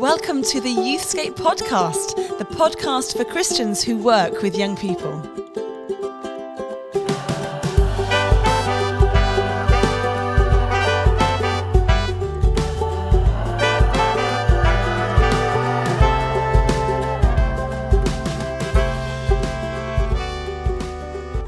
Welcome to the Youthscape podcast, the podcast for Christians who work with young people.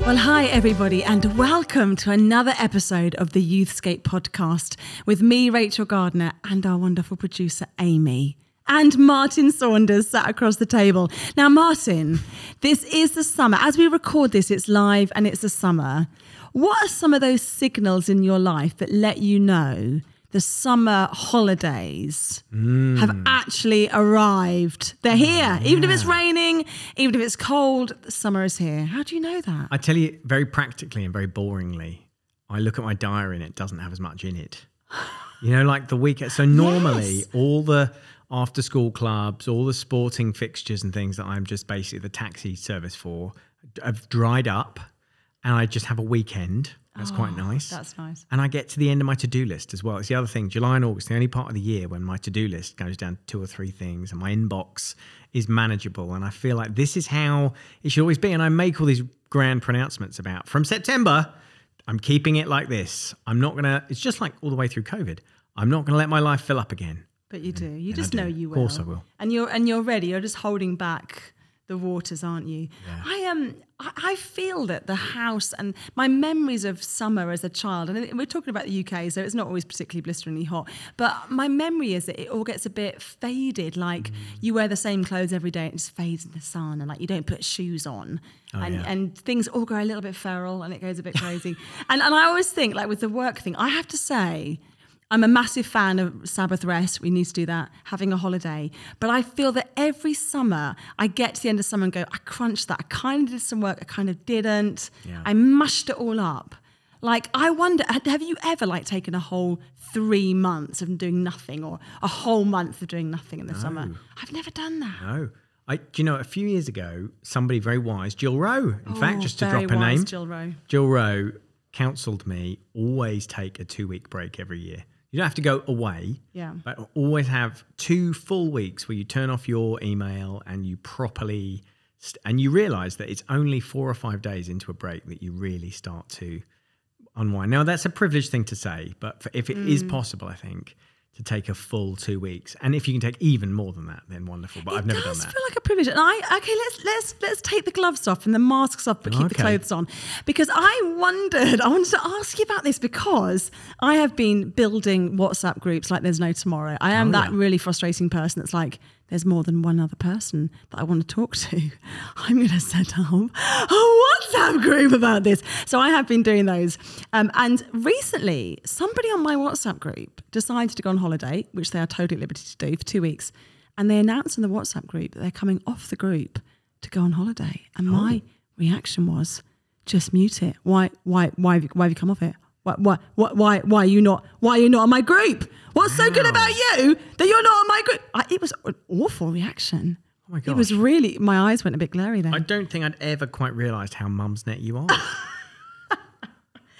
Well, hi, everybody, and welcome to another episode of the Youthscape podcast with me, Rachel Gardner, and our wonderful producer, Amy. And Martin Saunders sat across the table. Now, Martin, this is the summer. As we record this, it's live and it's the summer. What are some of those signals in your life that let you know the summer holidays mm. have actually arrived? They're here. Mm, even if it's raining, even if it's cold, the summer is here. How do you know that? I tell you very practically and very boringly, I look at my diary and it doesn't have as much in it. You know, like the weekend. So normally Yes. all the after school clubs, all the sporting fixtures and things that I'm just basically the taxi service for have dried up and I just have a weekend. That's quite ah, nice. Oh, That's nice. And I get to the end of my to do list as well. It's the other thing. July and August, the only part of the year when my to do list goes down to two or three things and my inbox is manageable. And I feel like this is how it should always be. And I make all these grand pronouncements about from September, I'm keeping it like this. I'm not going to, it's just like all the way through COVID. I'm not going to let my life fill up again. But you do. You and just I know you will. Of course I will. And you're and you're ready. You're just holding back the waters, aren't you? I um I, I feel that the house and my memories of summer as a child, and we're talking about the UK, so it's not always particularly blisteringly hot. But my memory is that it all gets a bit faded. Like Mm. you wear the same clothes every day, and it just fades in the sun, and like you don't put shoes on, and Oh, yeah. and things all go a little bit feral, and it goes a bit crazy. and and I always think like with the work thing, I have to say. I'm a massive fan of Sabbath rest. We need to do that, having a holiday. But I feel that every summer I get to the end of summer and go, I crunched that. I kind of did some work, I kind of didn't. Yeah. I mushed it all up. Like, I wonder, have you ever like taken a whole three months of doing nothing or a whole month of doing nothing in the summer? I've never done that. No. I, do you know, a few years ago, somebody very wise, Jill Rowe, in oh, fact, Oh, just to drop her wise, name, Jill Rowe. Jill Rowe counseled me always take a two week break every year. You don't have to go away, Yeah. but always have two full weeks where you turn off your email and you properly, st- and you realize that it's only four or five days into a break that you really start to unwind. Now, that's a privileged thing to say, but for, if it is mm. possible, I think. To take a full two weeks, and if you can take even more than that, then wonderful. But I've never it done does that. feel like a privilege. And I okay, let's let's let's take the gloves off and the masks off, but keep the clothes on. Because I wondered, I wanted to ask you about this because I have been building WhatsApp groups like there's no tomorrow. I am Oh, that yeah. really frustrating person that's like, there's more than one other person that I want to talk to. I'm going to set up a WhatsApp group about this. So I have been doing those. Um, and recently, somebody on my WhatsApp group decided to go on holiday, which they are totally at liberty to do for two weeks. And they announced in the WhatsApp group that they're coming off the group to go on holiday. And my reaction was, just mute it. Why, why, why, why have you come off it? Why, why, why, why, why are you not? Why are you not on my group? What's so good about you that you're not on my group? I, it was an awful reaction. Oh my god! It was really. My eyes went a bit glary there. I don't think I'd ever quite realised how mumsnet you are. wow.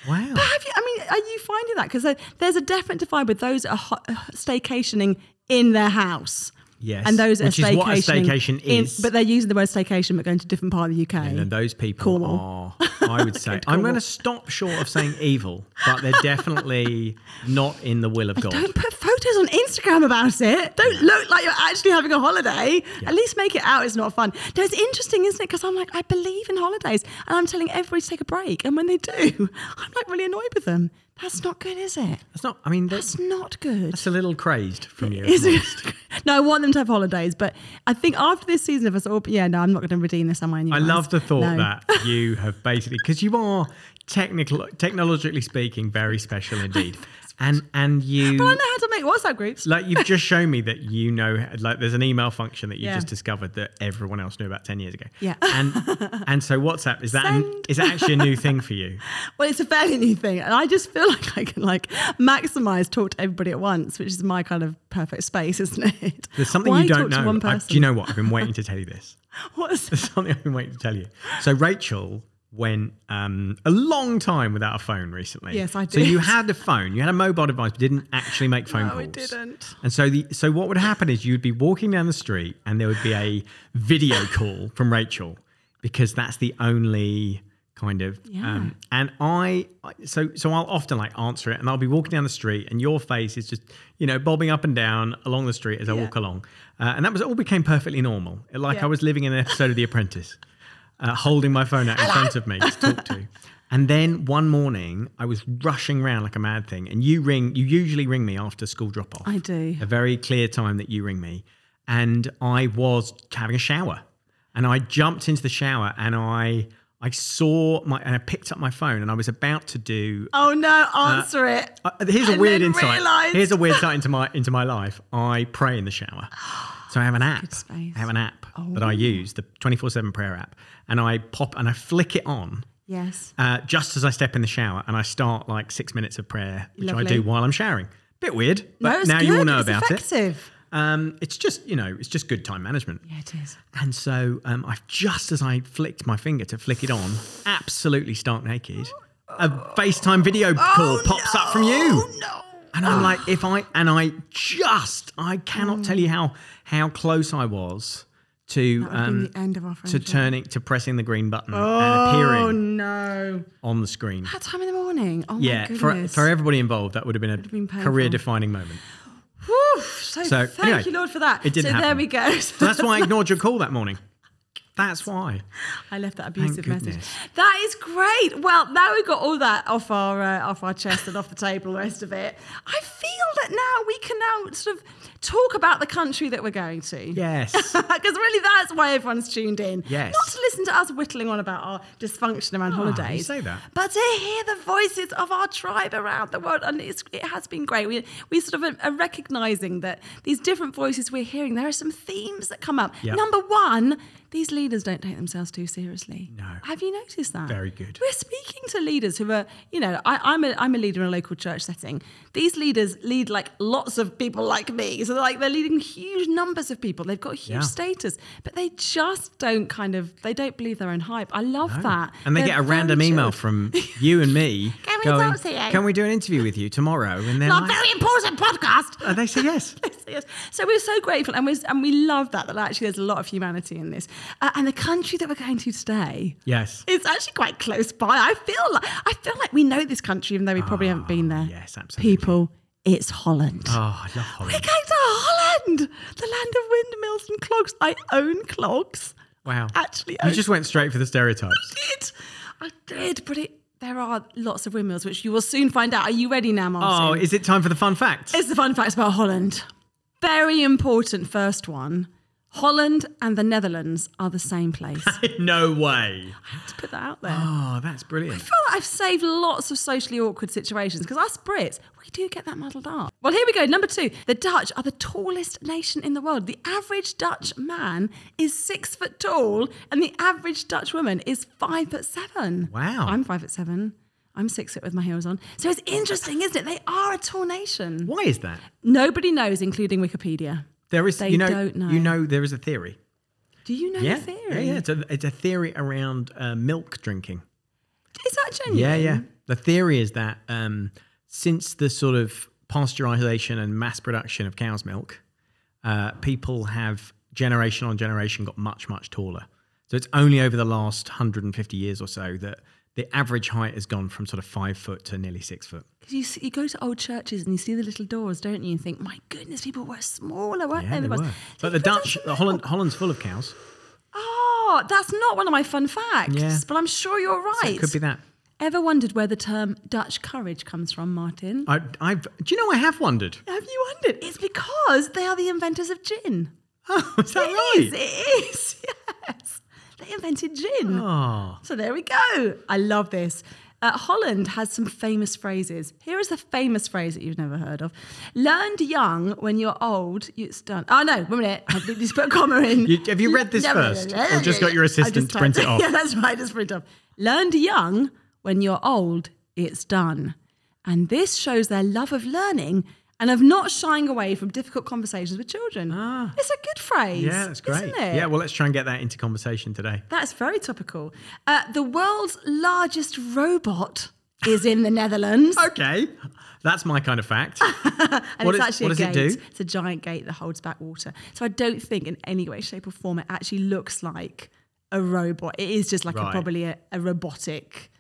Have you? I mean, are you finding that? Because there's a definite divide with those that are ho- staycationing in their house. Yes. And those Which are is what a staycation in- is. but they're using the word staycation, but going to a different part of the UK. And then those people Cornwall. are, I would say, I'm going to stop short of saying evil, but they're definitely not in the will of God. Don't put photos on Instagram about it. Don't look like you're actually having a holiday. At least make it out it's not fun. No, it's interesting, isn't it? Because I'm like, I believe in holidays and I'm telling everybody to take a break. And when they do, I'm like really annoyed with them. That's not good, is it? That's not, I mean, that's, That's not good. that's a little crazed from you. Is it? no, I want them to have holidays, but I think after this season of us all, yeah, no, I'm not going to redeem this, I? in I love the thought No. that you have basically, because you are technical, technologically speaking, very special indeed. And, and you. But I know how to make WhatsApp groups. like you've just shown me that you know like there's an email function that you Yeah. just discovered that everyone else knew about 10 years ago Yeah. and and so whatsapp is that an, is that actually a new thing for you Well, it's a fairly new thing, and I just feel like I can like maximize talk to everybody at once, which is my kind of perfect space, isn't it? there's something Why you don't know I- do you know what i've been waiting to tell you this What's there's something i've been waiting to tell you so rachel went um, a long time without a phone recently. Yes, I did. So you had a phone, you had a mobile device, but didn't actually make phone No, I calls. didn't. And so the so what would happen is you'd be walking down the street and there would be a video call from Rachel because that's the only kind of Yeah. um, and I I- so so I'll often like answer it and I'll be walking down the street and your face is just you know bobbing up and down along the street as I Yeah. walk along uh, and that was it all became perfectly normal like Yeah. I was living in an episode of The Apprentice uh, holding my phone out in front of me to talk to. And then one morning, I was rushing around like a mad thing. And you ring, you usually ring me after school drop off. I do. A very clear time that you ring me. And I was having a shower. And I jumped into the shower and I I saw my and I picked up my phone and I was about to do Oh no, answer it. uh, here's a And weird insight. realised- Here's a weird insight into my into my life. I pray in the shower. So I have an app. I have an app that I use, the 24/7 prayer app, and I pop and I flick it on Yes. uh, just as I step in the shower, and I start like six minutes of prayer, which I do while I'm showering. Bit weird, but no, now good. you all know it's about it. effective. Um, it's just you know, it's just good time management. Yeah, it is. And so, um, I just as I flicked my finger to flick it on, absolutely stark naked, a FaceTime video call pops up from you. Oh no. And I'm like, if I and I just I cannot tell you how how close I was to That would be um the end of our to turning to pressing the green button and Oh appearing no. on the screen. That time in the morning. Oh Yeah, my for goodness. for everybody involved, that would have been a been career defining moment. Whew, so, So, thank anyway, you, Lord, for that. it didn't so there we go. So that's why I ignored your call that morning. That's why. I left that abusive message. That is great. Well, now we've got all that off our uh, off our chest and off the table, the rest of it. I feel that now we can now sort of talk about the country that we're going to. Yes. Because really, that's why everyone's tuned in. Yes. Not to listen to us whittling on about our dysfunction around you holidays. say that. But to hear the voices of our tribe around the world. And it's, it has been great. We, we sort of are, are recognizing that these different voices we're hearing, there are some themes that come up. Yeah. Number one, these leaders don't take themselves too seriously. No. Have you noticed that? Very good. We're speaking to leaders who are, you know, I, I'm a I'm a leader in a local church setting. These leaders lead like lots of people like me. So they're like they're leading huge numbers of people. They've got huge Yeah. status, but they just don't kind of they don't believe their own hype. I love that. And they They're get a random email from you and me Can we going, talk to you? Can we do an interview with you tomorrow? And they're Not like, very important podcast. and they say yes. Yes. So we're so grateful, and we and we love that that actually there's a lot of humanity in this. Uh, and the country that we're going to today, Yes. it's actually quite close by. I feel like I feel like we know this country, even though we probably haven't been there. Yes, absolutely. People, it's Holland. Oh, I love We're going to Holland, the land of windmills and clogs. I own clogs. Wow. Actually, You own just went straight for the stereotypes. did. I did, but it. There are lots of windmills, which you will soon find out. Are you ready now, Martin? Oh, is it time for the fun facts? It's the fun facts about Holland. Very important first one. Holland and the Netherlands are the same place. No way. I have to put that out there. Oh, that's brilliant. I feel like I've saved lots of socially awkward situations because us Brits, we do get that muddled up. Well, here we go. Number two, the Dutch are the tallest nation in the world. The average Dutch man is six foot tall, and the average Dutch woman is five foot seven. Wow. I'm five foot seven. I'm six foot with my heels on. So it's interesting, isn't it? They are a tall nation. Why is that? Nobody knows, including Wikipedia. There is, They you know, don't know. you know, there is a theory. Do you know Yeah, the theory? yeah, yeah. It's a, it's a theory around uh, milk drinking. Is that genuine? Yeah, yeah. The theory is that um, since the sort of pasteurization and mass production of cow's milk, uh, people have generation on generation got much, much taller. So it's only over the last 150 years or so that the average height has gone from sort of five foot to nearly six foot. 'Cause you, see, you go to old churches and you see the little doors, don't you? And think, my goodness, people were smaller, weren't Yeah, they? they were. But the Dutch, the Holland, Holland's full of cows. Oh, that's not one of my fun facts. Yeah. But I'm sure you're right. So it could be that. Ever wondered where the term Dutch courage comes from, Martin? I, I've, do you know I have wondered? Have you wondered? It's because they are the inventors of gin. Oh, is that It right? is, It is. Yes. They invented gin. Oh, So there we go. I love this. Uh, Holland has some famous phrases. Here is a famous phrase that you've never heard of. Learned young, when you're old, it's done. Oh, no, one minute. I just put a comma in. You- have you read this no, first, no, no, or just got your assistant to print it off? Yeah, that's right. Just print it off. Learned young, when you're old, it's done. And this shows their love of learning and of not shying away from difficult conversations with children. Ah. It's a good phrase. Yeah, that's great. Isn't it? Yeah, well, let's try and get that into conversation today. That's very topical. Uh, the world's largest robot is in the Netherlands. Okay, that's my kind of fact. And What it's is- actually what a does it do? It's a giant gate that holds back water. So I don't think in any way, shape, or form it actually looks like a robot. It is just like a, probably a, a robotic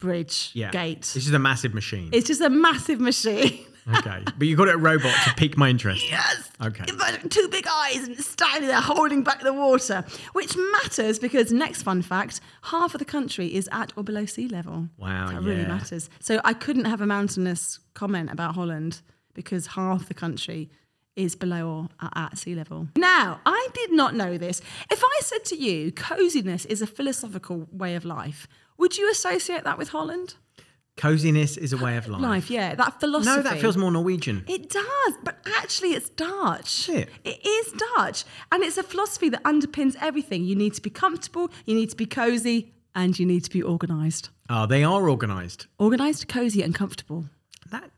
bridge Yeah, gate. This is a massive machine. It's just a massive machine. okay, but you got it a robot to pique my interest. yes. Okay. It's got two big eyes and it's standing there holding back the water, which matters because next fun fact: half of the country is at or below sea level. Wow, that really matters. So I couldn't have a mountainous comment about Holland because half the country is below or at sea level. Now, I did not know this. If I said to you, coziness is a philosophical way of life, would you associate that with Holland? Coziness is a way of life. Life, yeah, that philosophy. No, that feels more Norwegian. It does, but actually, it's Dutch. it? It is Dutch, and it's a philosophy that underpins everything. You need to be comfortable, you need to be cozy, and you need to be organised. Oh, ah, they are organised. Organised, cozy, and comfortable. That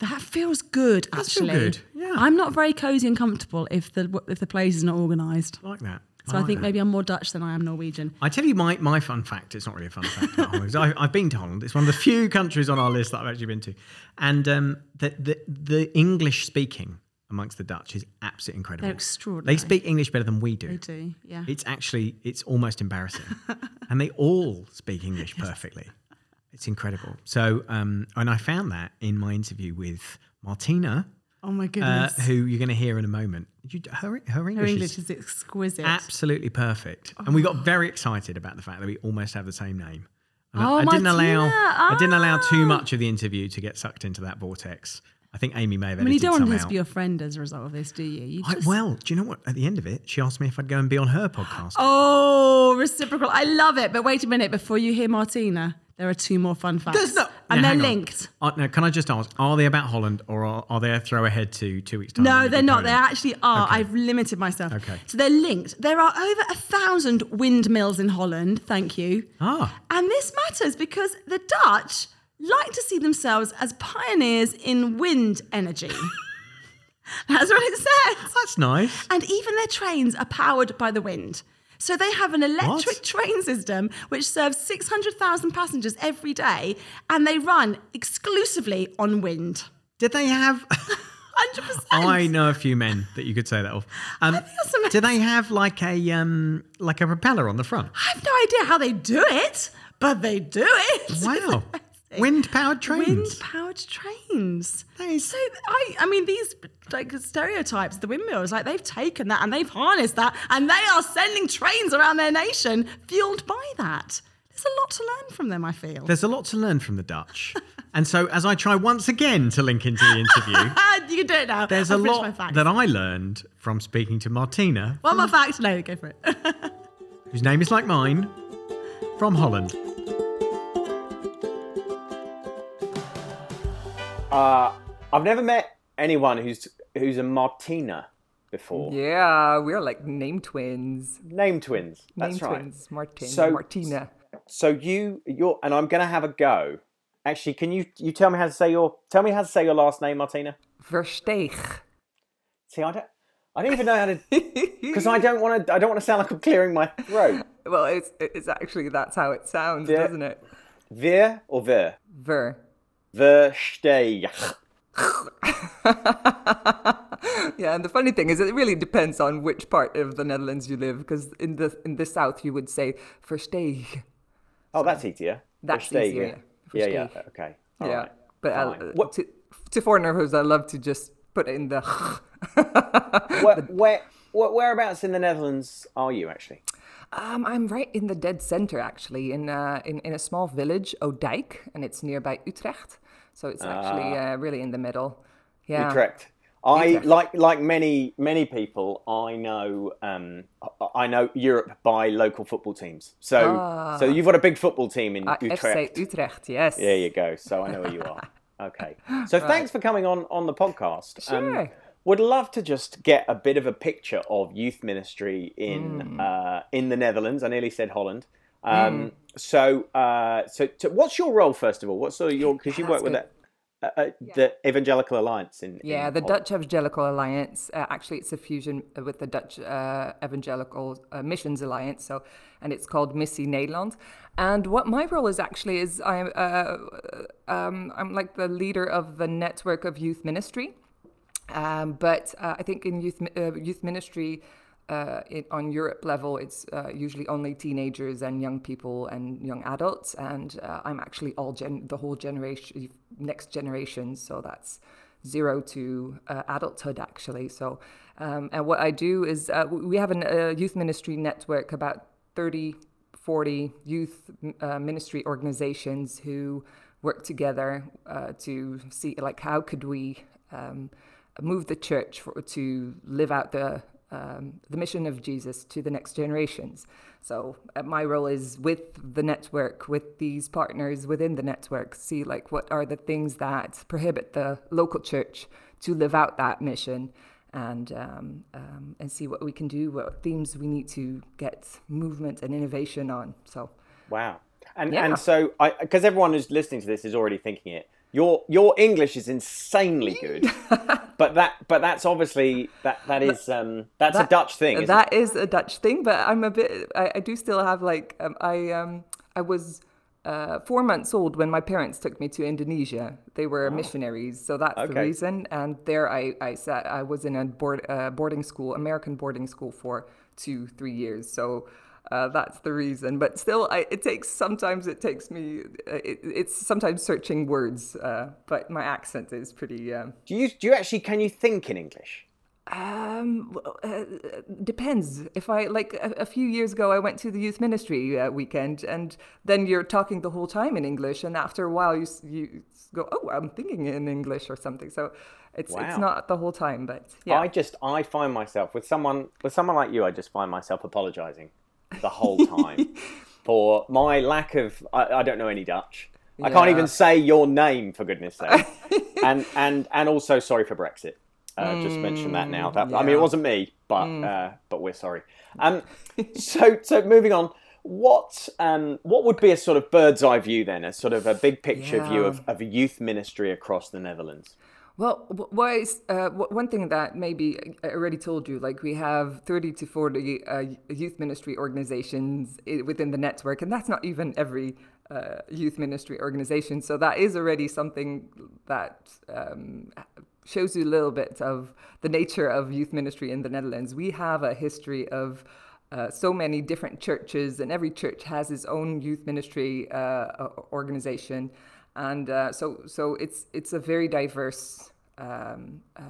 That feels good. Does feel actually, good, yeah. I'm not very cozy and comfortable if the if the place is not organised. Like that. So I think maybe I'm more Dutch than I am Norwegian. I tell you my, my fun fact. It's not really a fun fact about Holland. 'cause I, I've been to Holland. It's one of the few countries on our list that I've actually been to, and um, the, the the English speaking amongst the Dutch is absolutely incredible. They're extraordinary. They speak English better than we do. They do, yeah. It's actually it's almost embarrassing, and they all speak English perfectly. It's incredible. So, um, and I found that in my interview with Martina, oh my uh, goodness, who you're going to hear in a moment. You, her, her English, her is English is exquisite. absolutely perfect, and we got very excited about the fact that we almost have the same name. And I- Oh, I, didn't Martina. allow I didn't allow too Ah. much of the interview to get sucked into that vortex. I think Amy may have I mean, you don't want to out. be your friend as a result of this, do you? you I- well, do you know what? At the end of it, she asked me if I'd go and be on her podcast. Oh, reciprocal. I love it. But wait a minute. Before you hear Martina, there are two more fun facts. There's no- and Now, they're linked. Uh, no, can I just ask? Are they about Holland, or are, are they a throw ahead to two weeks time? No, they're not. They actually are. Okay. I've limited myself. Okay. So they're linked. There are over a thousand windmills in Holland. Thank you. Ah, And this matters because the Dutch like to see themselves as pioneers in wind energy. That's what it says. that's nice. And even their trains are powered by the wind. So they have an electric What? train system which serves 600,000 passengers every day and they run exclusively on wind. Did they have? 100%. I know a few men that you could say that of. Um, think that's amazing. do they have like a um, like a propeller on the front? I have no idea how they do it, but they do it. Wow, wind powered trains. Wind powered trains. Is- So I I mean these like stereotypes, the windmills, like they've taken that and they've harnessed that and they are sending trains around their nation fueled by that. There's a lot to learn from them, I feel. There's a lot to learn from the Dutch, and so as I try once again to link into the interview, you can do it now. there's I've a lot that I learned from speaking to Martina, One more fact. No, go for it. whose name is like mine, from Holland. Uh, I've never met anyone who's who's a Martina before. Yeah, we're like name twins. Name twins. That's name right. twins. Martin, So- Martina. So you you're and I'm gonna have a go. Actually, can you you tell me how to say your tell me how to say your last name, Martina? Versteeg. See, I don't I don't even know how to because I don't want to I don't want to sound like I'm clearing my throat. Well, it's it's actually that's how it sounds, Yeah. doesn't it? Ver or ver? Ver. Versteeg. Yeah, and the funny thing is, it really depends on which part of the Netherlands you live. Because in the in the south, you would say Versteeg. Oh, that's easier. That's Versteeg, easier, Yeah, yeah. yeah. Okay. All yeah, right. but uh, What- to, to foreigners, I love to just put it in the. Where, where, whereabouts in the Netherlands are you actually? Um, I'm right in the dead center, actually, in uh, in in a small village, Odijk, and it's nearby Utrecht. So it's actually uh, really in the middle. Yeah. Utrecht. I Utrecht. like like many many people. I know um, I- know Europe by local football teams. So so you've got a big football team in Uh, Utrecht. FC Utrecht, yes. There you go. So I know where you are. Okay. So thanks for coming on on the podcast. Sure. Would love to just get a bit of a picture of youth ministry in Hmm. uh, in the Netherlands. I nearly said Holland. Um, So uh, so to, what's your role first of all? What's sort of your because you that's work with good. that. uh, uh, the Evangelical Alliance in yeah in the Holland. Dutch Evangelical Alliance. Uh, actually, it's a fusion with the Dutch uh, Evangelical uh, Missions Alliance. So, and it's called Missie Nederland. And what my role is actually is I'm uh, um, I'm like the leader of the network of youth ministry. Um, but uh, I think in youth uh, youth ministry uh, it, on Europe level, it's uh, usually only teenagers and young people and young adults. And uh, I'm actually all gen- the whole generation, next generation. So that's zero to uh, adulthood, actually. So, um, and what I do is uh, we have a youth ministry network, about 30, 40 youth uh, ministry organizations who work together uh, to see like how could we um, move the church for, to live out the um, the mission of Jesus to the next generations. So uh, my role is with the network, with these partners within the network, see like what are the things that prohibit the local church to live out that mission, and um, um, and see what we can do, what themes we need to get movement and innovation on. So Wow. And Yeah. and so I because everyone who's listening to this is already thinking it. Your your English is insanely good, but that but that's obviously that that is um that's a Dutch thing. Isn't That is a Dutch thing, but I'm a bit. I, I do still have like um, I um I was uh, four months old when my parents took me to Indonesia. They were missionaries, so that's the reason. And there I I sat. I was in a board uh, boarding school, American boarding school for two three years. So. Uh, that's the reason, but still, I, it takes sometimes it takes me. Uh, it, it's sometimes searching words, uh, but my accent is pretty. Um, Do you do you actually can you think in English? um, uh, depends. If I like a, a few years ago, I went to the youth ministry uh, weekend, and then you're talking the whole time in English, and after a while, you you go, "Oh, I'm thinking in English" or something. So it's Wow. it's not the whole time, but yeah. I just I find myself with someone with someone like you. I just find myself apologising the whole time for my lack of. I, I don't know any Dutch. I can't even say your name for goodness sake. and and and also sorry for Brexit. Uh, just mention that now. That, I mean, it wasn't me, but uh, but we're sorry. Um, so so moving on. What um what would be a sort of bird's eye view then, a sort of a big picture view of, of a youth ministry across the Netherlands? Well, why is, uh, one thing that maybe I already told you, like we have 30 to 40 uh, youth ministry organizations within the network, and that's not even every uh, youth ministry organization. So that is already something that um, shows you a little bit of the nature of youth ministry in the Netherlands. We have a history of uh, so many different churches, and every church has its own youth ministry uh, organization, and uh, so so it's it's a very diverse um, uh,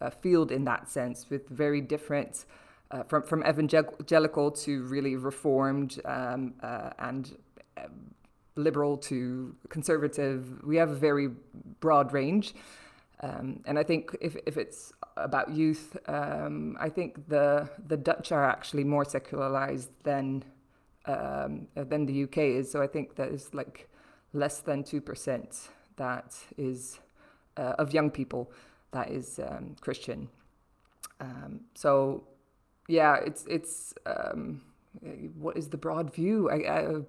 uh, field in that sense, with very different. Uh, from from evangelical to really reformed um, uh, and um, liberal to conservative, we have a very broad range. Um, and I think if, if it's about youth, um, I think the the Dutch are actually more secularized than um, than the UK is. So I think that is like less than two percent that is uh, of young people that is um, Christian. Um, so yeah, it's it's um, what is the broad view? I, I,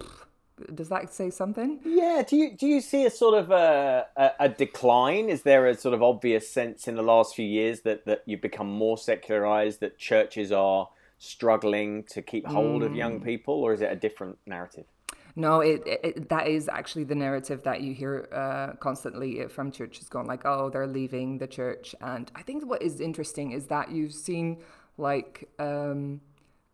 does that say something? Yeah. Do you do you see a sort of a, a, a decline? Is there a sort of obvious sense in the last few years that that you've become more secularized, that churches are struggling to keep hold of young people, or is it a different narrative? No, it, it that is actually the narrative that you hear uh, constantly from churches going like, oh, they're leaving the church, and I think what is interesting is that you've seen like um,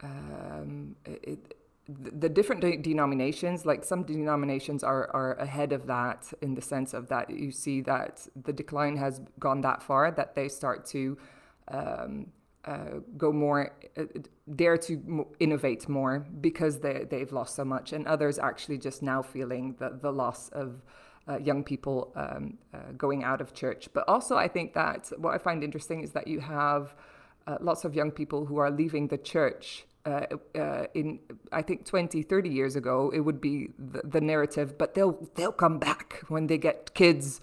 um, it, the different de- denominations, like some denominations are, are ahead of that in the sense of that you see that the decline has gone that far that they start to um, uh, go more, uh, dare to innovate more because they, they've lost so much, and others actually just now feeling the, the loss of uh, young people um, uh, going out of church. But also, I think that what I find interesting is that you have uh, lots of young people who are leaving the church. Uh, uh, in I think 20, 30 years ago, it would be the, the narrative, but they'll they'll come back when they get kids.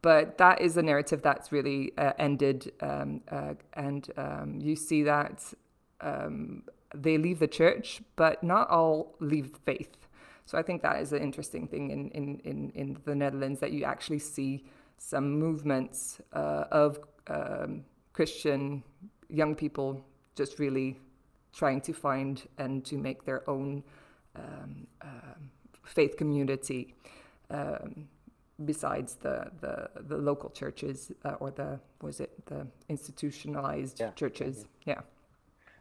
But that is a narrative that's really uh, ended, um, uh, and um, you see that um, they leave the church, but not all leave faith. So I think that is an interesting thing in in, in, in the Netherlands that you actually see some movements uh, of um, Christian young people just really trying to find and to make their own um, uh, faith community um, besides the, the, the local churches uh, or the was it the institutionalized yeah. churches mm-hmm. yeah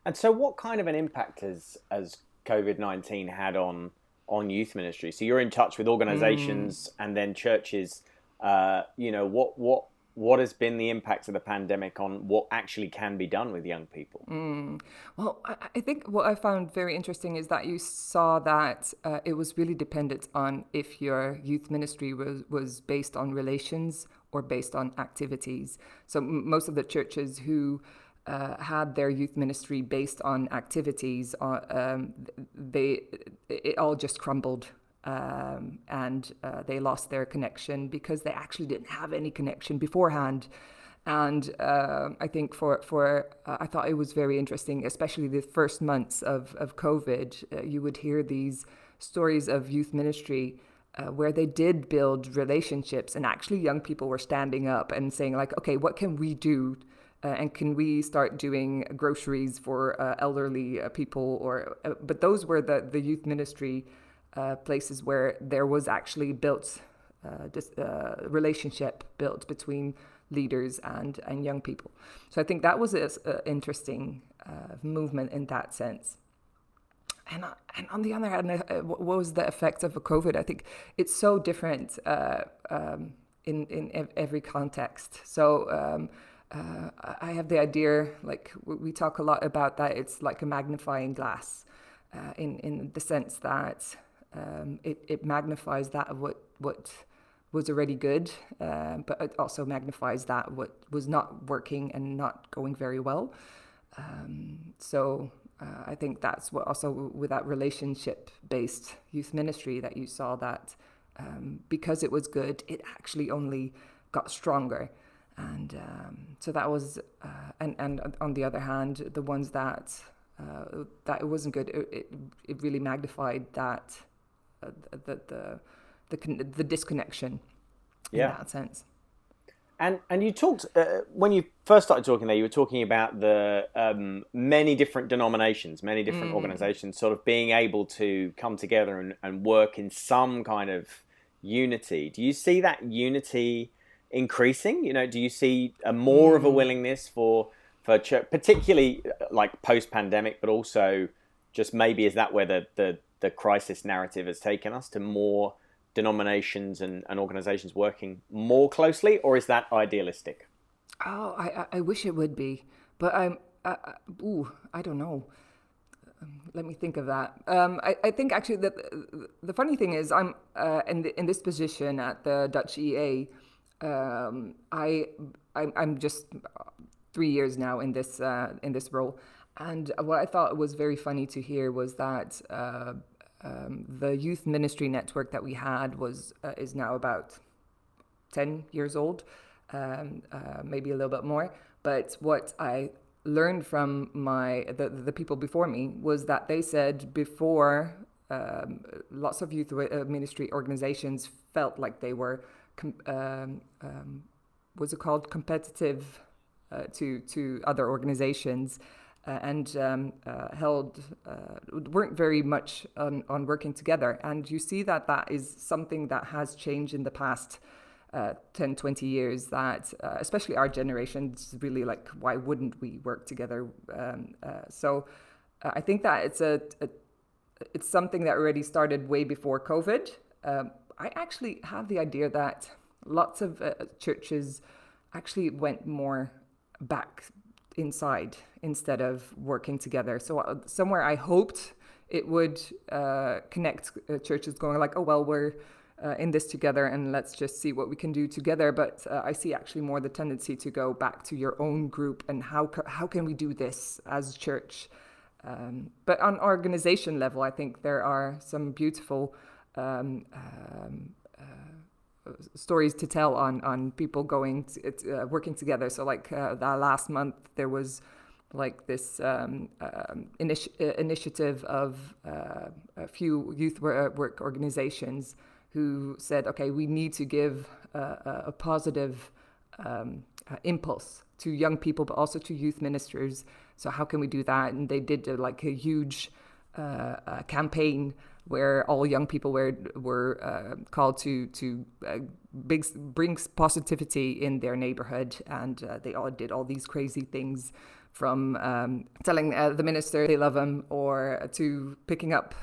and so what kind of an impact has has covid-19 had on on youth ministry so you're in touch with organizations mm. and then churches uh, you know what what what has been the impact of the pandemic on what actually can be done with young people? Mm. Well, I, think what I found very interesting is that you saw that uh, it was really dependent on if your youth ministry was, was based on relations or based on activities. So m- most of the churches who uh, had their youth ministry based on activities, uh, um, they it all just crumbled um, and uh, they lost their connection because they actually didn't have any connection beforehand. And uh, I think for for uh, I thought it was very interesting, especially the first months of of COVID. Uh, you would hear these stories of youth ministry. Uh, where they did build relationships, and actually, young people were standing up and saying, like, okay, what can we do uh, and can we start doing groceries for uh, elderly uh, people or uh, but those were the the youth ministry uh, places where there was actually built uh, this uh, relationship built between leaders and and young people. So I think that was an interesting uh, movement in that sense. And, and on the other hand, what was the effect of COVID? I think it's so different um, in in every context. So. Um, uh, I have the idea, like we talk a lot about that. It's like a magnifying glass, uh, in in the sense that um, it, it magnifies that of what what was already good, uh, but it also magnifies that what was not working and not going very well. Um, so uh, I think that's what also with that relationship based youth ministry that you saw that um, because it was good, it actually only got stronger. And um, so that was, uh, and, and on the other hand, the ones that uh, that it wasn't good, it, it, it really magnified that the the the, the disconnection yeah. in that sense. And and you talked uh, when you first started talking there. You were talking about the um, many different denominations, many different mm. organizations, sort of being able to come together and, and work in some kind of unity. Do you see that unity increasing? You know, do you see a more mm. of a mm. willingness for for church, particularly uh, like post pandemic, but also just maybe is that where the, the the crisis narrative has taken us to more denominations and, and organizations working more closely, or is that idealistic? Oh, I, I wish it would be, but I'm, I, I, ooh, I don't know. Um, let me think of that. Um, I, I think actually that the funny thing is I'm uh, in, the, in this position at the Dutch EA. Um, I, I I'm just three years now in this uh, in this role, and what I thought was very funny to hear was that uh, um, the youth ministry network that we had was uh, is now about ten years old, um, uh, maybe a little bit more. But what I learned from my the, the people before me was that they said before um, lots of youth uh, ministry organizations felt like they were com- um, um, what's it called competitive uh, to to other organizations and um, uh, held uh, weren't very much on, on, working together. And you see that that is something that has changed in the past uh, 10, 20 years. That uh, especially our generation is really like, why wouldn't we work together? Um, uh, so I think that it's a, a, it's something that already started way before COVID. Um, I actually have the idea that lots of churches actually went more back inside instead of working together. So uh, somewhere I hoped it would uh, connect uh, churches going like, oh well, we're uh, in this together and let's just see what we can do together. But uh, I see actually more the tendency to go back to your own group and how how can we do this as church. Um, but on organization level, I think there are some beautiful um, um, stories to tell on on people going to, uh, working together. So like uh, that last month there was like this um, um, initi- uh, initiative of uh, a few youth uh, work organizations who said, okay, we need to give a, a positive um, uh, impulse to young people, but also to youth ministers. So how can we do that? And they did uh, like a huge uh, uh, campaign where all young people were were uh, called to to uh, big, bring positivity in their neighborhood, and uh, they all did all these crazy things, from um, telling uh, the minister they love him, or to picking up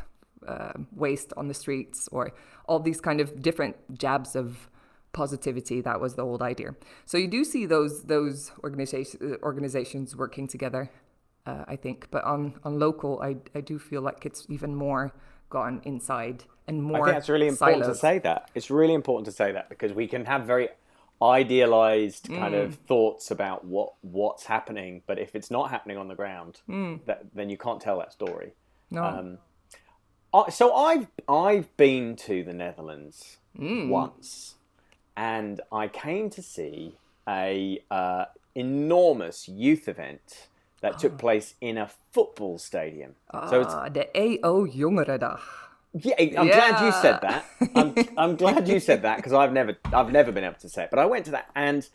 uh, waste on the streets, or all these kind of different jabs of positivity. That was the old idea. So you do see those those organizations organizations working together. Uh, I think, but on on local, I I do feel like it's even more gone inside and more. I think it's really important silos. to say that. It's really important to say that because we can have very idealized kind of thoughts about what what's happening, but if it's not happening on the ground, that, then you can't tell that story. No. Um, I, so I've I've been to the Netherlands once, and I came to see a uh, enormous youth event that took place in a football stadium. So it's Ah, de EO Jongerendag. yeah, I'm glad you said that. I'm, I'm glad you said that because I've never I've never been able to say it. But I went to that and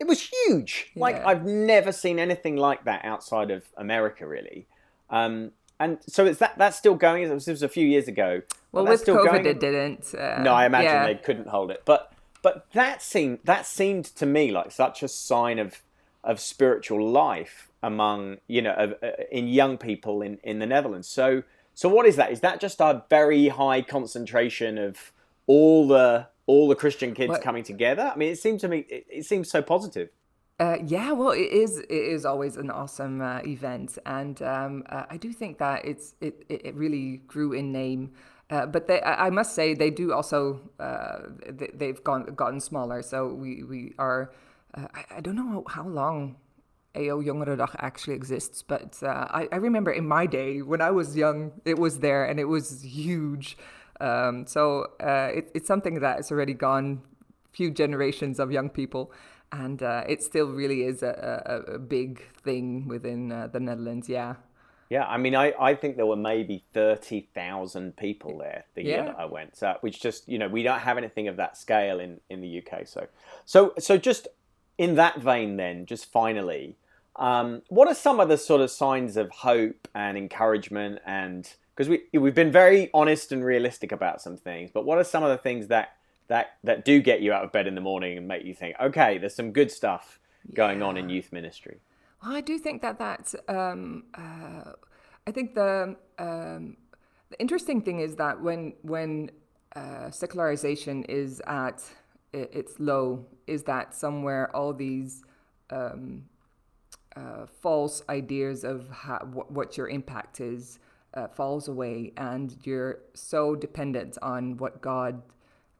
it was huge. Like Yeah. I've never seen anything like that outside of America, really. Um, and so it's that that's still going. It was, it was a few years ago. Well, with still COVID, going. it didn't. Uh, No, I imagine yeah. they couldn't hold it. But but that seemed that seemed to me like such a sign of of spiritual life among you know of, uh, in young people in in the Netherlands. So so what is that? Is that just a very high concentration of all the all the Christian kids What- coming together? I mean, it seems to me it, it seems so positive. Uh, yeah, well, it is. It is always an awesome uh, event, and um, uh, I do think that it's it, it really grew in name. Uh, but they, I must say, they do also uh, they, they've gone gotten smaller. So we we are. Uh, I, I don't know how, long EO Jongerendag actually exists, but uh, I, I remember in my day when I was young, it was there and it was huge. Um, so uh, it, it's something that has already gone few generations of young people, and uh, it still really is a, a, a big thing within uh, the Netherlands. Yeah. Yeah, I mean, I, I think there were maybe thirty thousand people there the year that I went. So, which just you know we don't have anything of that scale in, in the UK. So, so so just in that vein, then, just finally, um, what are some of the sort of signs of hope and encouragement? And because we we've been very honest and realistic about some things, but what are some of the things that that that do get you out of bed in the morning and make you think, okay, there's some good stuff going on in youth ministry? Well, I do think that that um, uh, I think the um, the interesting thing is that when when uh, secularization is at its low, is that somewhere all these um, uh, false ideas of how, wh- what your impact is uh, falls away, and you're so dependent on what God,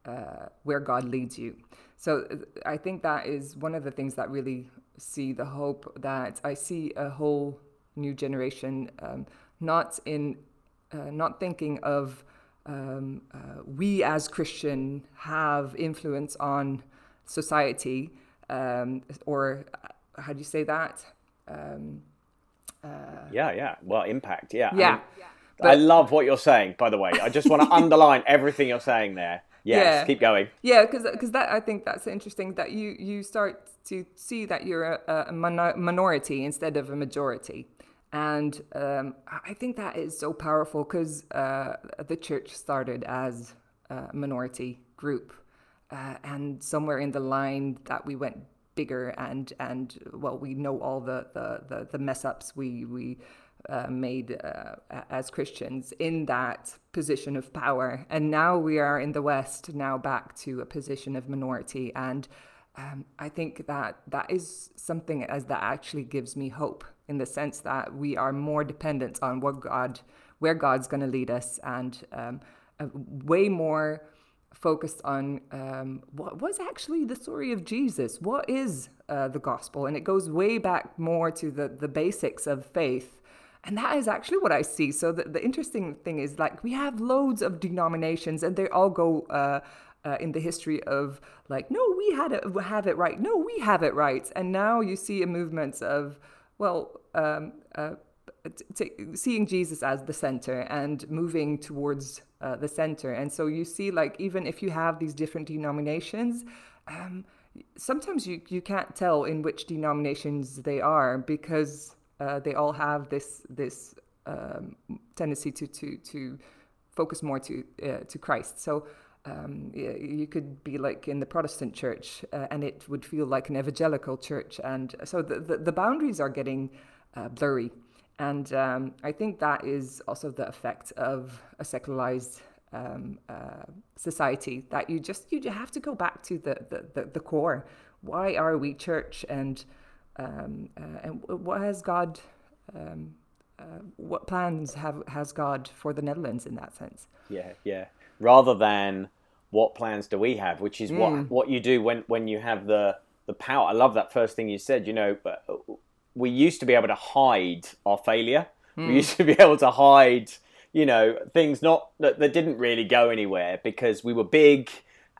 uh, where God leads you. So I think that is one of the things that really see the hope that I see a whole new generation um, not in uh, not thinking of um, uh, we as Christian have influence on society um, or uh, how do you say that? Um, Yeah, yeah. Well, impact. Yeah. I yeah. mean, I love what you're saying, by the way. I just want to underline everything you're saying there. Yes, Yeah. keep going. Yeah, because that I think that's interesting that you you start to see that you're a, a mono- minority instead of a majority, and um, I think that is so powerful because uh, the church started as a minority group, uh, and somewhere in the line that we went bigger and and well we know all the the the, the mess ups we we uh, made uh, as Christians in that position of power. And now we are in the West, now back to a position of minority. And um, I think that that is something as that actually gives me hope in the sense that we are more dependent on what God, where God's going to lead us, and um, way more focused on um, what was actually the story of Jesus. What is uh, the gospel? And it goes way back more to the, the basics of faith. And that is actually what I see. So the, the interesting thing is like we have loads of denominations and they all go uh, uh, in the history of like, no, we had it, have it right. No, we have it right. And now you see a movement of, well, um, uh, t- seeing Jesus as the center and moving towards uh, the center. And so you see, like, even if you have these different denominations, um, sometimes you, you can't tell in which denominations they are because uh, they all have this this um, tendency to, to, to focus more to, uh, to Christ. So um, you could be like in the Protestant church uh, and it would feel like an evangelical church. And so the, the, the boundaries are getting uh, blurry. And um, I think that is also the effect of a secularized um, uh, society that you just you have to go back to the, the, the, the core. Why are we church? And, um, uh, and what has God, um, uh, what plans have, has God for the Netherlands in that sense? Yeah, yeah rather than what plans do we have, which is mm. what what you do when when you have the the power. I love that first thing you said. You know, but we used to be able to hide our failure. Mm. We used to be able to hide, you know, things not that, that didn't really go anywhere because we were big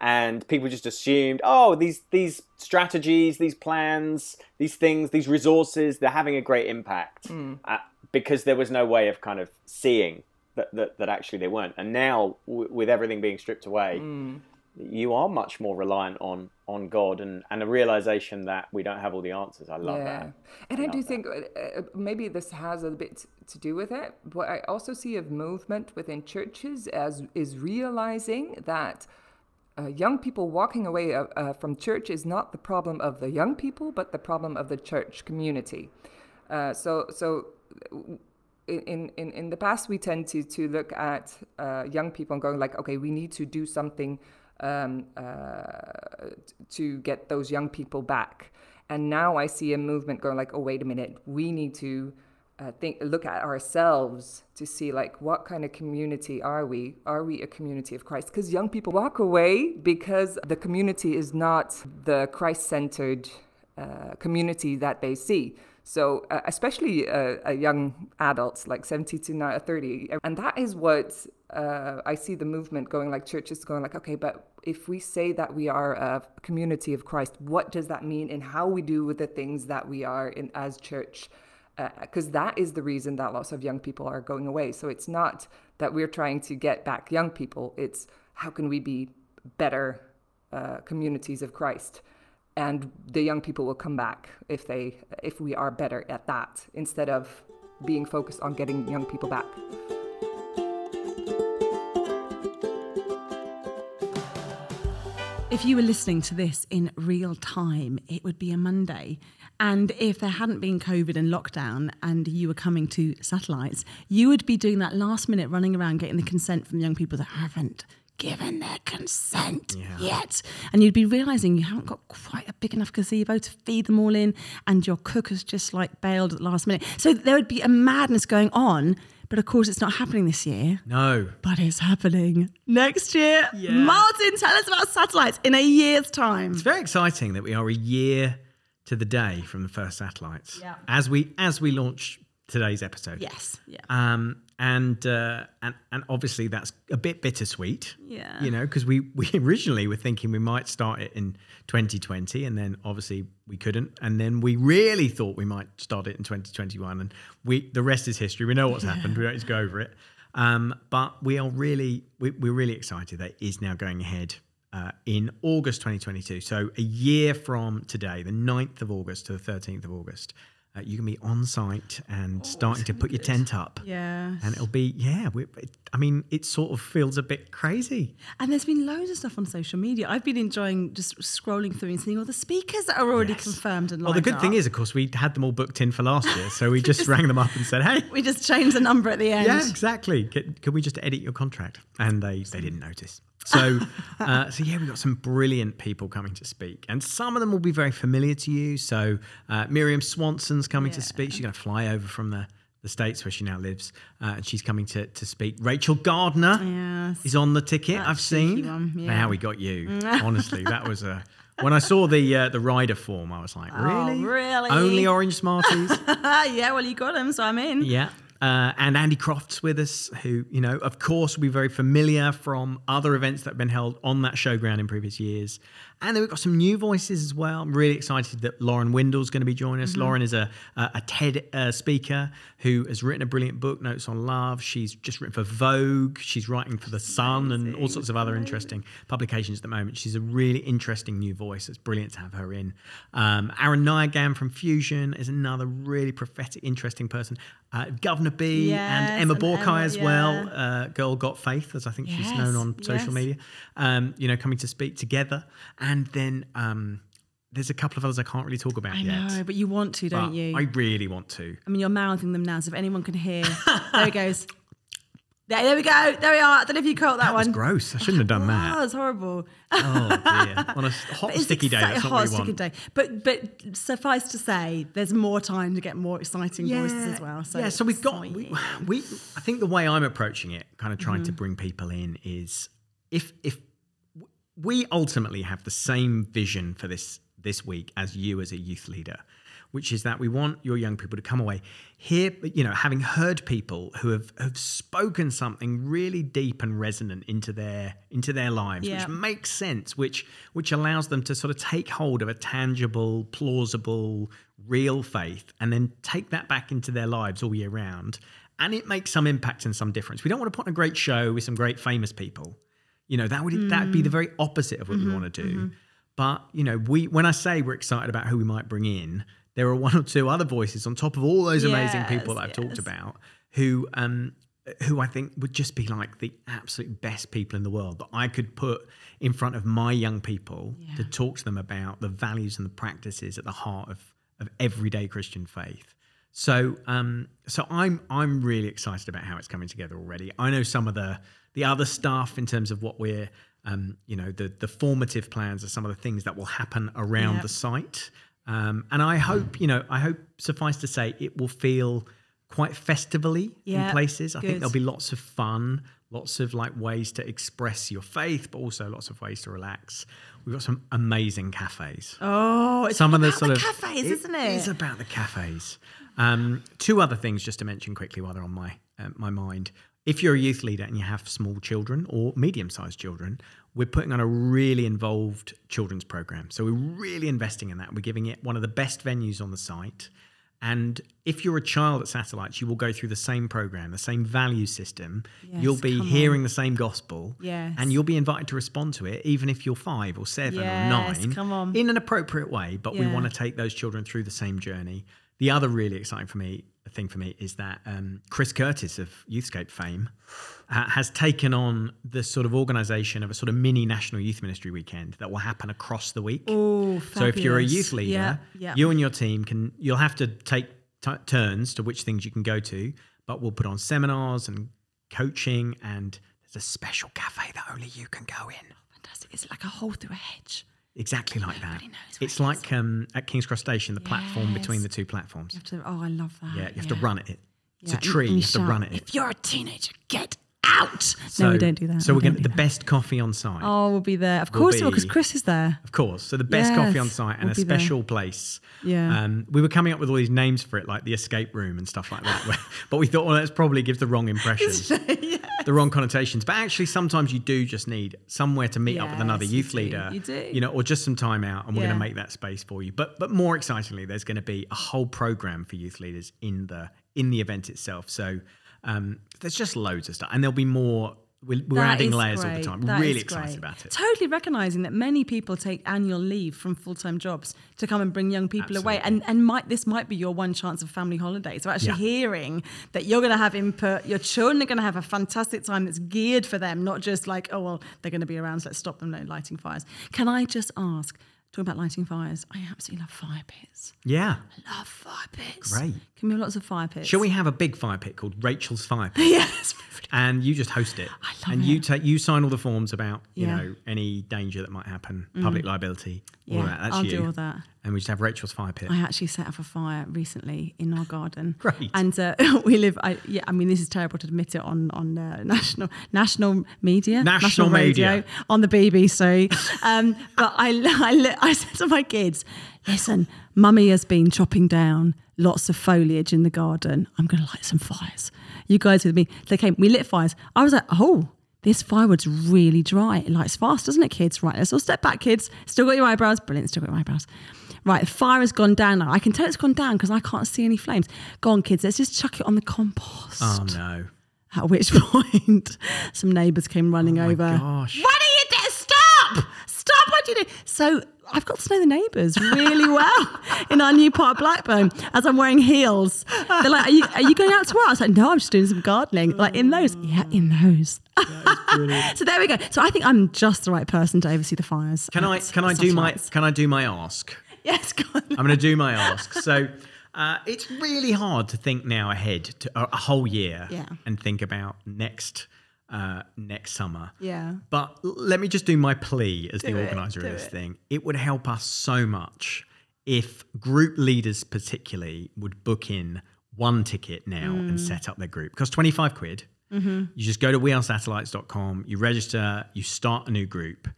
and people just assumed, oh, these these strategies, these plans, these things, these resources, they're having a great impact mm. uh, because there was no way of kind of seeing that, that, that actually they weren't. And now, w- with everything being stripped away, mm. you are much more reliant on on God and, and a realization that we don't have all the answers. I love yeah. that. And I, I do that. think uh, uh, maybe this has a bit to do with it. But I also see a movement within churches as is realizing that. Uh, young people walking away uh, uh, from church is not the problem of the young people, but the problem of the church community. Uh, so, so in, in, in the past, we tend to, to look at uh, young people and going like, okay, we need to do something um, uh, to get those young people back. And now I see a movement going like, oh, wait a minute, we need to uh, think, look at ourselves to see like, what kind of community are we? Are we a community of Christ? Because young people walk away because the community is not the Christ-centered uh, community that they see. So, uh, especially uh, young adults, like 70 to 30. And that is what uh, I see the movement going like churches going like, okay, but if we say that we are a community of Christ, what does that mean in how we do with the things that we are in as church? Because uh, that is the reason that lots of young people are going away. So it's not that we're trying to get back young people, it's how can we be better uh, communities of Christ? And the young people will come back if they if we are better at that instead of being focused on getting young people back. If you were listening to this in real time, it would be a Monday. And if there hadn't been COVID and lockdown and you were coming to satellites, you would be doing that last minute running around getting the consent from young people that haven't given their consent yeah. yet. And you'd be realizing you haven't got quite a big enough gazebo to feed them all in, and your cook has just like bailed at the last minute. So there would be a madness going on. But of course, it's not happening this year. No. But it's happening next year. Yeah. Martin, tell us about satellites in a year's time. It's very exciting that we are a year to the day from the first satellites. Yeah. As we as we launch today's episode. Yes. Yeah. Um, and uh, and and obviously that's a bit bittersweet. Yeah. You know, because we we originally were thinking we might start it in 2020, and then obviously we couldn't, and then we really thought we might start it in 2021, and we the rest is history. We know what's yeah. happened. We don't need to go over it. Um, but we are really we, we're really excited that it is now going ahead uh, in August 2022. So a year from today, the 9th of August to the 13th of August uh, you can be on site and oh, starting to put your tent up. Yeah. And it'll be, yeah, we, it, I mean, it sort of feels a bit crazy. And there's been loads of stuff on social media. I've been enjoying just scrolling through and seeing all the speakers that are already yes. confirmed and Well, the good up. thing is, of course, we had them all booked in for last year. So we just, just rang them up and said, hey. We just changed the number at the end. Yeah, exactly. Can, can we just edit your contract? And they, they didn't notice. So, uh, so yeah, we've got some brilliant people coming to speak, and some of them will be very familiar to you. So, uh, Miriam Swanson's coming yeah. to speak. She's going to fly over from the, the States where she now lives, uh, and she's coming to, to speak. Rachel Gardner yes. is on the ticket. I've seen. Yeah. How we got you? Honestly, that was a. When I saw the uh, the rider form, I was like, really, oh, really, only orange Smarties? yeah, well, you got them, so I'm in. Yeah, uh, and Andy Croft's with us, who, you know, of course, will be very familiar from other events that have been held on that showground in previous years. And then we've got some new voices as well. I'm really excited that Lauren Windle's going to be joining us. Mm-hmm. Lauren is a, a, a TED uh, speaker who has written a brilliant book, Notes on Love. She's just written for Vogue. She's writing for The Sun and all sorts of other interesting publications at the moment. She's a really interesting new voice. It's brilliant to have her in. Um, Aaron Nyagam from Fusion is another really prophetic, interesting person. Uh, Guvna B Yes, and Emma and Borquaye Emma, as well. yeah. Uh, Girl Got Faith, as I think she's known on social yes. media. Um, you know, coming to speak together. And then um, there's a couple of others I can't really talk about I yet. know, but you want to, don't but you? I really want to. I mean, you're mouthing them now, so if anyone can hear, there it goes. There, there we go. There we are. I don't know if you caught that, That was one. gross. I shouldn't have done that. Oh, that. was horrible. Oh dear. On a hot, sticky day, that's hot, sticky day. But but suffice to say, there's more time to get more exciting voices as well. So yeah, so we've got we, we. I think the way I'm approaching it, kind of trying Mm-hmm. to bring people in, is if if we ultimately have the same vision for this this week as you as a youth leader, which is that we want your young people to come away here, you know, having heard people who have have spoken something really deep and resonant into their into their lives, Yeah. which makes sense, which which allows them to sort of take hold of a tangible, plausible, real faith, and then take that back into their lives all year round. And it makes some impact and some difference. We don't want to put on a great show with some great famous people. You know, that would that would be the mm. very opposite of what we want to do. Mm-hmm. But you know, we when I say we're excited about who we might bring in, there are one or two other voices on top of all those amazing people that I've Yes, talked about who um who I think would just be like the absolute best people in the world that I could put in front of my young people to talk to them about the values and the practices at the heart of of everyday Christian faith. So um so I'm I'm really excited about how it's coming together already. I know some of the the other stuff in terms of what we're um, you know the the formative plans are some of the things that will happen around Yep. the site. Um, and I hope, you know, I hope suffice to say it will feel quite festivally in places. I think there'll be lots of fun, lots of like ways to express your faith, but also lots of ways to relax. We've got some amazing cafes Oh, it's some of the sort the of cafes, isn't it? It is about the cafes. Um, two other things just to mention quickly while they're on my uh, my mind. If you're a youth leader and you have small children or medium-sized children, we're putting on a really involved children's program. So we're really investing in that. We're giving it one of the best venues on the site. And if you're a child at Satellites, you will go through the same program, the same value system. Yes, you'll be hearing the same gospel. Yes. And you'll be invited to respond to it, even if you're five or seven or nine come on. in an appropriate way, but we want to take those children through the same journey. The other really exciting for me thing for me is that um, Chris Curtis of Youthscape fame uh, has taken on the sort of organisation of a sort of mini National Youth Ministry weekend that will happen across the week. Oh, so if you're a youth leader, Yeah, yeah. you and your team can you'll have to take t- turns to which things you can go to, but we'll put on seminars and coaching and there's a special cafe that only you can go in. Fantastic. It's like a hole through a hedge. Exactly like that. Nobody knows It's like um, at King's Cross Station, the platform between the two platforms. You have to, oh, I love that. Yeah, you have to run it. It's Yeah, a tree. and You have to run it. If you're a teenager, get out. no, we don't do that. So We we're going to do the that. best coffee on site. Oh, we'll be there. Of Will course, because be- Chris is there. Of course. So the best coffee on site and we'll a be there. special place. Yeah. Um, we were coming up with all these names for it, like the escape room and stuff like that. but we thought, well, that's probably gives the wrong impression, the wrong connotations. But actually, sometimes you do just need somewhere to meet up with another Yes, you youth leader, You do. you know, or just some time out, and we're Yeah. going to make that space for you. But but more excitingly, there's going to be a whole program for youth leaders in the in the event itself. So um, there's just loads of stuff, and there'll be more. We're, we're adding layers all the time. That really excited great. about it. Totally recognizing that many people take annual leave from full time jobs to come and bring young people away, and and might this might be your one chance of family holiday. So actually Yeah. hearing that you're going to have input, your children are going to have a fantastic time that's geared for them, not just like oh well they're going to be around, so let's stop them lighting fires. Can I just ask? Talking about lighting fires, I absolutely love fire pits. Yeah. I love fire pits. Great. Can we have lots of fire pits? Shall we have a big fire pit called Rachel's Fire Pit? Yes. and you just host it. I love and you take you sign all the forms about you Yeah. Mm. know any danger that might happen, public liability, all Yeah, that. That's I'll you. do all that. And we just have Rachel's Fire Pit. I actually set up a fire recently in our garden. Great. And uh, we live. I, yeah, I mean, this is terrible to admit it on on uh, national national media, National radio media. on the BBC. Um, but I, I I said to my kids, "Listen, Mummy has been chopping down lots of foliage in the garden. I'm going to light some fires. You guys with me?" They came. We lit fires. I was like, "Oh." this firewood's really dry. It lights fast, doesn't it, kids? Right, let's all step back, kids. Still got your eyebrows. Brilliant, still got your eyebrows. Right, the fire has gone down now. I can tell it's gone down because I can't see any flames. Go on, kids, let's just chuck it on the compost. Oh no. At which point, some neighbours came running Oh over. gosh. What are you doing? Stop! Stop what are you do. So I've got to know the neighbours really well in our new part of Blackburn as I'm wearing heels. They're like, are you, are you going out to work? I was like, no, I'm just doing some gardening. Like in those. Yeah, in those. so there we go. So I think I'm just the right person to oversee the fires. Can I can I do my can I do my ask? Yes, go on. I'm going to do my ask. So uh, it's really hard to think now ahead to a, a whole year Yeah. and think about next uh, next summer. Yeah. But let me just do my plea as Do the it, organizer of this it. thing. It would help us so much if group leaders, particularly, would book in one ticket now Mm. and set up their group. Because 25 quid, Mm-hmm. you just go to wearesatellites.com, you register, you start a new group.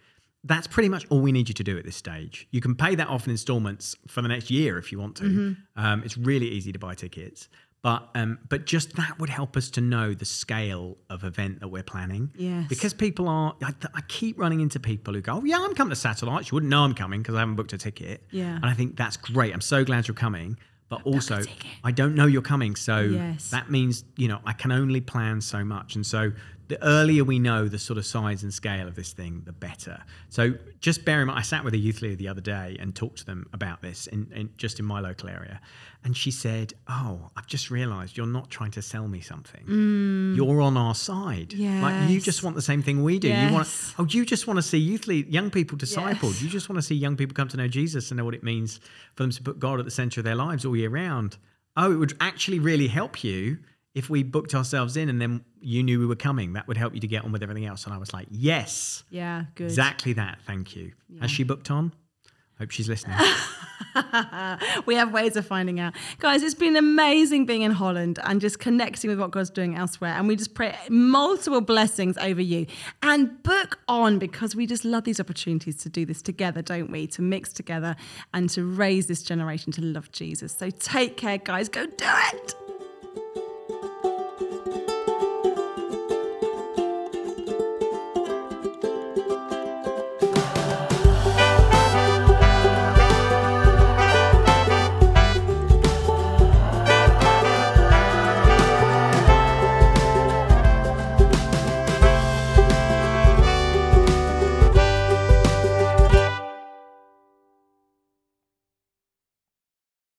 That's pretty much all we need you to do at this stage. You can pay that off in installments for the next year if you want to. Mm-hmm. Um, it's really easy to buy tickets. But um, but just that would help us to know the scale of event that we're planning. Yes. Because people are, I, I keep running into people who go, oh, yeah, I'm coming to Satellites. You wouldn't know I'm coming because I haven't booked a ticket. Yeah. And I think that's great. I'm so glad you're coming. But also. I don't know you're coming. So Yes. that means, you know, I can only plan so much. And so the earlier we know the sort of size and scale of this thing, the better. So just bear in mind, I sat with a youth leader the other day and talked to them about this in, in just in my local area. And she said, Oh, I've just realized you're not trying to sell me something. Mm. You're on our side. Like you just want the same thing we do. You want oh, you just want to see youth lead, young people discipled. Yes. You just want to see young people come to know Jesus and know what it means for them to put God at the center of their lives all year round. Oh, it would actually really help you if we booked ourselves in and then you knew we were coming. That would help you to get on with everything else. And I was like, yes, Yeah, good. exactly that. Thank you. Has she booked on? Hope she's listening. we have ways of finding out. Guys, it's been amazing being in Holland and just connecting with what God's doing elsewhere. And we just pray multiple blessings over you. And book on because we just love these opportunities to do this together, don't we? To mix together and to raise this generation to love Jesus. So take care, guys. Go do it.